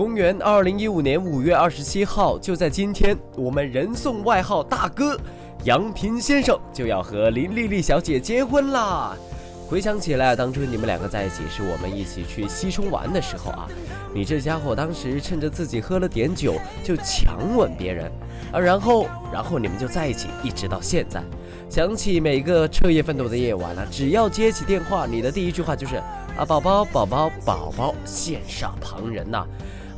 公元二零一五年五月二十七号，就在今天，我们人送外号大哥杨平先生就要和林丽丽小姐结婚啦。回想起来，当初你们两个在一起是我们一起去西充玩的时候啊，你这家伙当时趁着自己喝了点酒就强吻别人，啊，然后然后你们就在一起，一直到现在。想起每个彻夜奋斗的夜晚了，只要接起电话，你的第一句话就是啊，宝宝宝宝宝宝，羡煞旁人呐。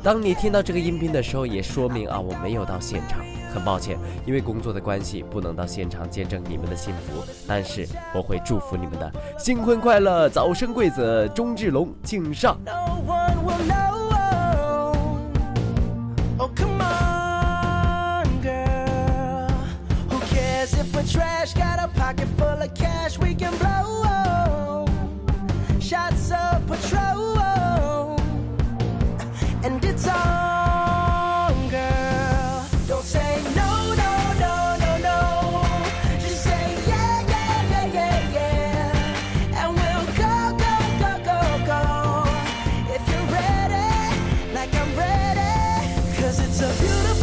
当你听到这个音频的时候，也说明啊，我没有到现场，很抱歉，因为工作的关系不能到现场见证你们的幸福。但是我会祝福你们的新婚快乐，早生贵子，钟志龙敬上。Patrol. It's a beautiful